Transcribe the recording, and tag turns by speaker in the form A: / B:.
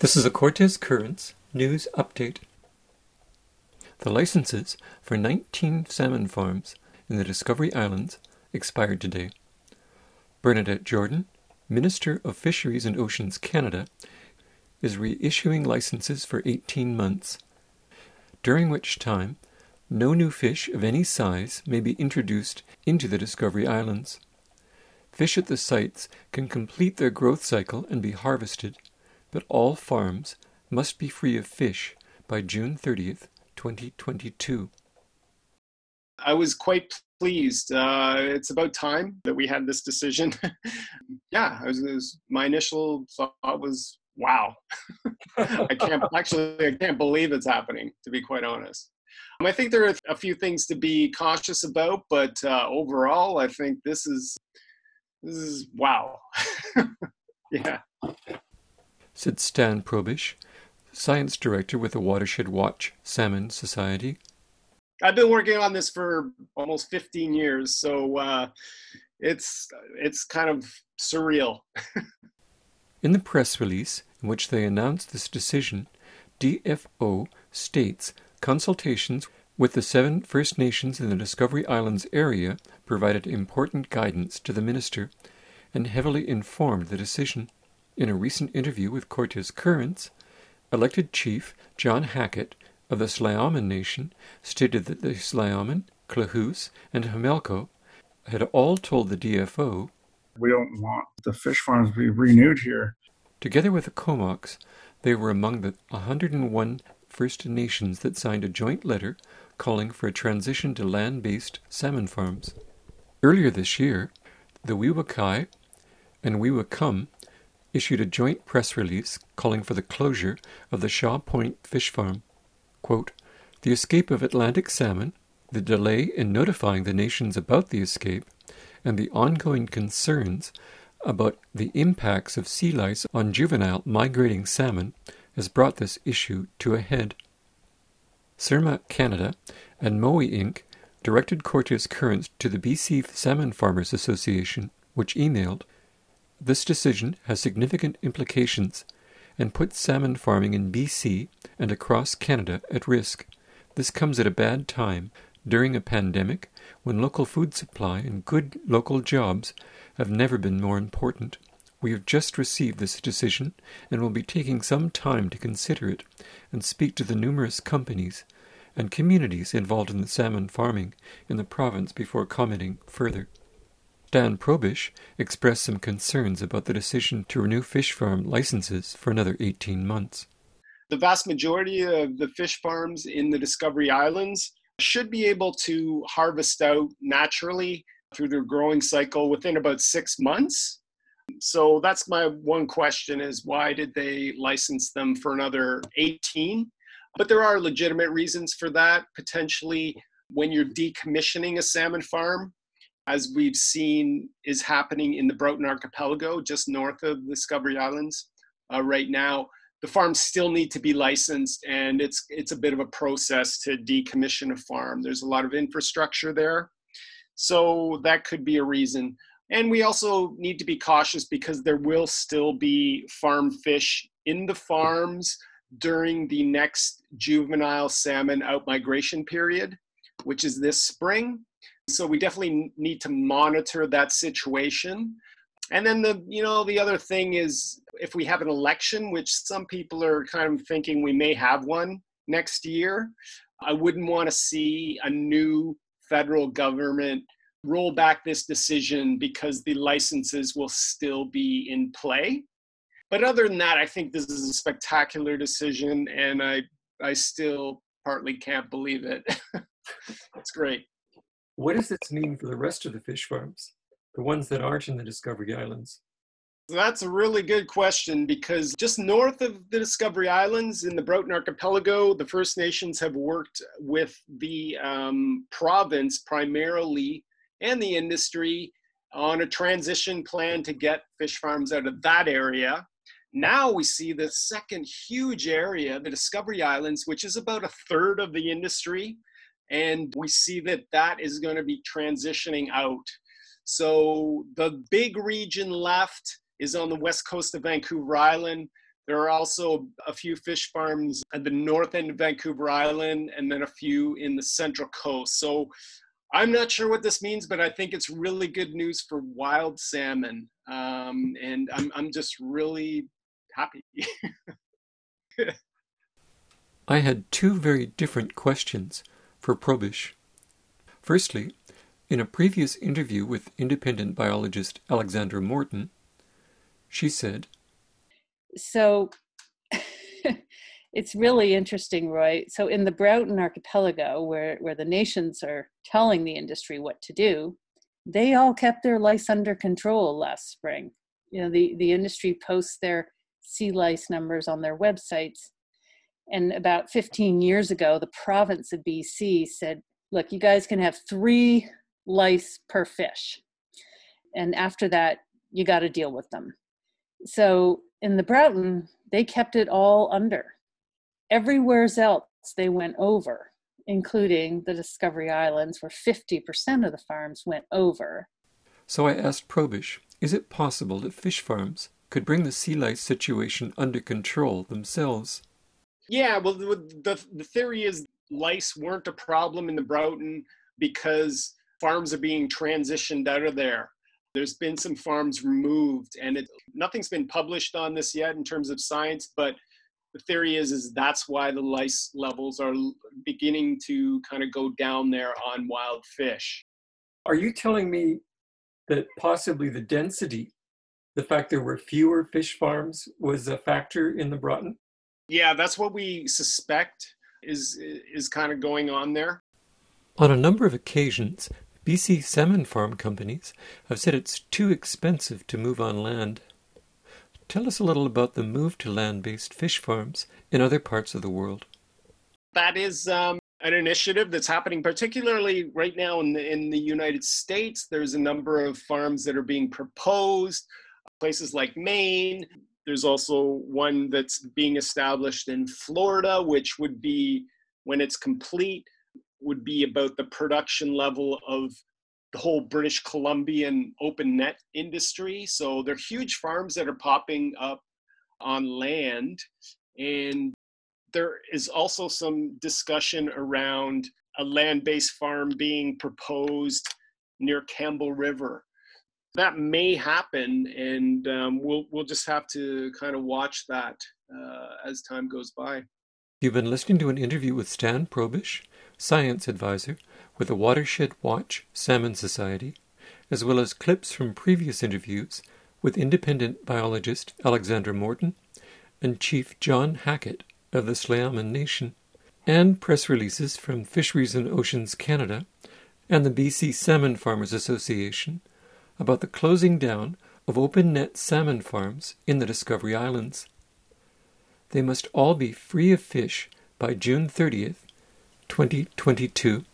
A: This is a Cortes Currents news update. The licenses for 19 salmon farms in the Discovery Islands expired today. Bernadette Jordan, Minister of Fisheries and Oceans Canada, is reissuing licenses for 18 months, during which time no new fish of any size may be introduced into the Discovery Islands. Fish at the sites can complete their growth cycle and be harvested but all farms must be free of fish by June 30th, 2022.
B: I was quite pleased. Uh, it's about time that we had this decision. yeah, was, was, my initial thought was, wow. I can't actually, I can't believe it's happening, to be quite honest. Um, I think there are a few things to be cautious about, but uh, overall, I think this is this is wow. yeah
A: said Stan Proboszcz, Science Director with the Watershed Watch Salmon Society.
B: I've been working on this for almost 15 years, so uh, it's it's kind of surreal.
A: in the press release in which they announced this decision, DFO states consultations with the seven First Nations in the Discovery Islands area provided important guidance to the minister and heavily informed the decision. In a recent interview with Cortes Currents, elected chief John Hackett of the Tla'amin Nation stated that the Tla'amin, Klahoose, and Homalco had all told the DFO
C: we don't want the fish farms to be renewed here.
A: Together with the Comox, they were among the 101 First Nations that signed a joint letter calling for a transition to land based salmon farms. Earlier this year, the Wei Wai Kai and Wei Wai Kum issued a joint press release calling for the closure of the Shaw Point fish farm. Quote, the escape of Atlantic salmon, the delay in notifying the nations about the escape, and the ongoing concerns about the impacts of sea lice on juvenile migrating salmon has brought this issue to a head. Cermaq Canada and Mowi Inc. directed Cortes Currents to the BC Salmon Farmers Association, which emailed this decision has significant implications and puts salmon farming in BC and across Canada at risk. This comes at a bad time during a pandemic when local food supply and good local jobs have never been more important. We have just received this decision and will be taking some time to consider it and speak to the numerous companies and communities involved in the salmon farming in the province before commenting further. Dan Proboszcz expressed some concerns about the decision to renew fish farm licenses for another 18 months.
B: The vast majority of the fish farms in the Discovery Islands should be able to harvest out naturally through their growing cycle within about six months. So that's my one question is why did they license them for another 18? But there are legitimate reasons for that. Potentially, when you're decommissioning a salmon farm, as we've seen is happening in the Broughton Archipelago, just north of the Discovery Islands uh, right now. The farms still need to be licensed, and it's it's a bit of a process to decommission a farm. There's a lot of infrastructure there, so that could be a reason. And we also need to be cautious because there will still be farm fish in the farms during the next juvenile salmon outmigration period, which is this spring. So we definitely need to monitor that situation. And then the you know the other thing is if we have an election, which some people are kind of thinking we may have one next year, I wouldn't want to see a new federal government roll back this decision because the licenses will still be in play. But other than that, I think this is a spectacular decision, and I I still partly can't believe it. it's great.
A: What does this mean for the rest of the fish farms, the ones that aren't in the Discovery Islands?
B: That's a really good question because just north of the Discovery Islands in the Broughton Archipelago, the First Nations have worked with the um, province primarily and the industry on a transition plan to get fish farms out of that area. Now we see the second huge area, the Discovery Islands, which is about a third of the industry and we see that that is going to be transitioning out. So the big region left is on the west coast of Vancouver Island. There are also a few fish farms at the north end of Vancouver Island and then a few in the central coast. So I'm not sure what this means, but I think it's really good news for wild salmon. Um, and I'm, I'm just really happy.
A: I had two very different questions for Proboszcz. Firstly, in a previous interview with independent biologist Alexandra Morton, she said,
D: So it's really interesting, Roy. So in the Broughton Archipelago, where, where the nations are telling the industry what to do, they all kept their lice under control last spring. You know, the, the industry posts their sea lice numbers on their websites. And about 15 years ago, the province of BC said, look, you guys can have three lice per fish. And after that, you got to deal with them. So in the Broughton, they kept it all under. Everywhere else, they went over, including the Discovery Islands, where 50% of the farms went over.
A: So I asked Proboszcz, is it possible that fish farms could bring the sea lice situation under control themselves?
B: Yeah, well, the, the theory is lice weren't a problem in the Broughton because farms are being transitioned out of there. There's been some farms removed, and it, nothing's been published on this yet in terms of science, but the theory is is that's why the lice levels are beginning to kind of go down there on wild fish.
A: Are you telling me that possibly the density, the fact there were fewer fish farms, was a factor in the Broughton?
B: Yeah, that's what we suspect is is kind of going on there.
A: On a number of occasions, BC salmon farm companies have said it's too expensive to move on land. Tell us a little about the move to land based fish farms in other parts of the world.
B: That is um, an initiative that's happening, particularly right now in the, in the United States. There's a number of farms that are being proposed, places like Maine. There's also one that's being established in Florida, which would be, when it's complete, would be about the production level of the whole British Columbian open net industry. So they're huge farms that are popping up on land. And there is also some discussion around a land based farm being proposed near Campbell River. That may happen, and um, we'll, we'll just have to kind of watch that uh, as time goes by.
A: You've been listening to an interview with Stan Proboszcz, science advisor with the Watershed Watch Salmon Society, as well as clips from previous interviews with independent biologist Alexander Morton and Chief John Hackett of the Tla'amin Nation, and press releases from Fisheries and Oceans Canada and the BC Salmon Farmers Association about the closing down of open net salmon farms in the Discovery Islands. They must all be free of fish by June 30th 2022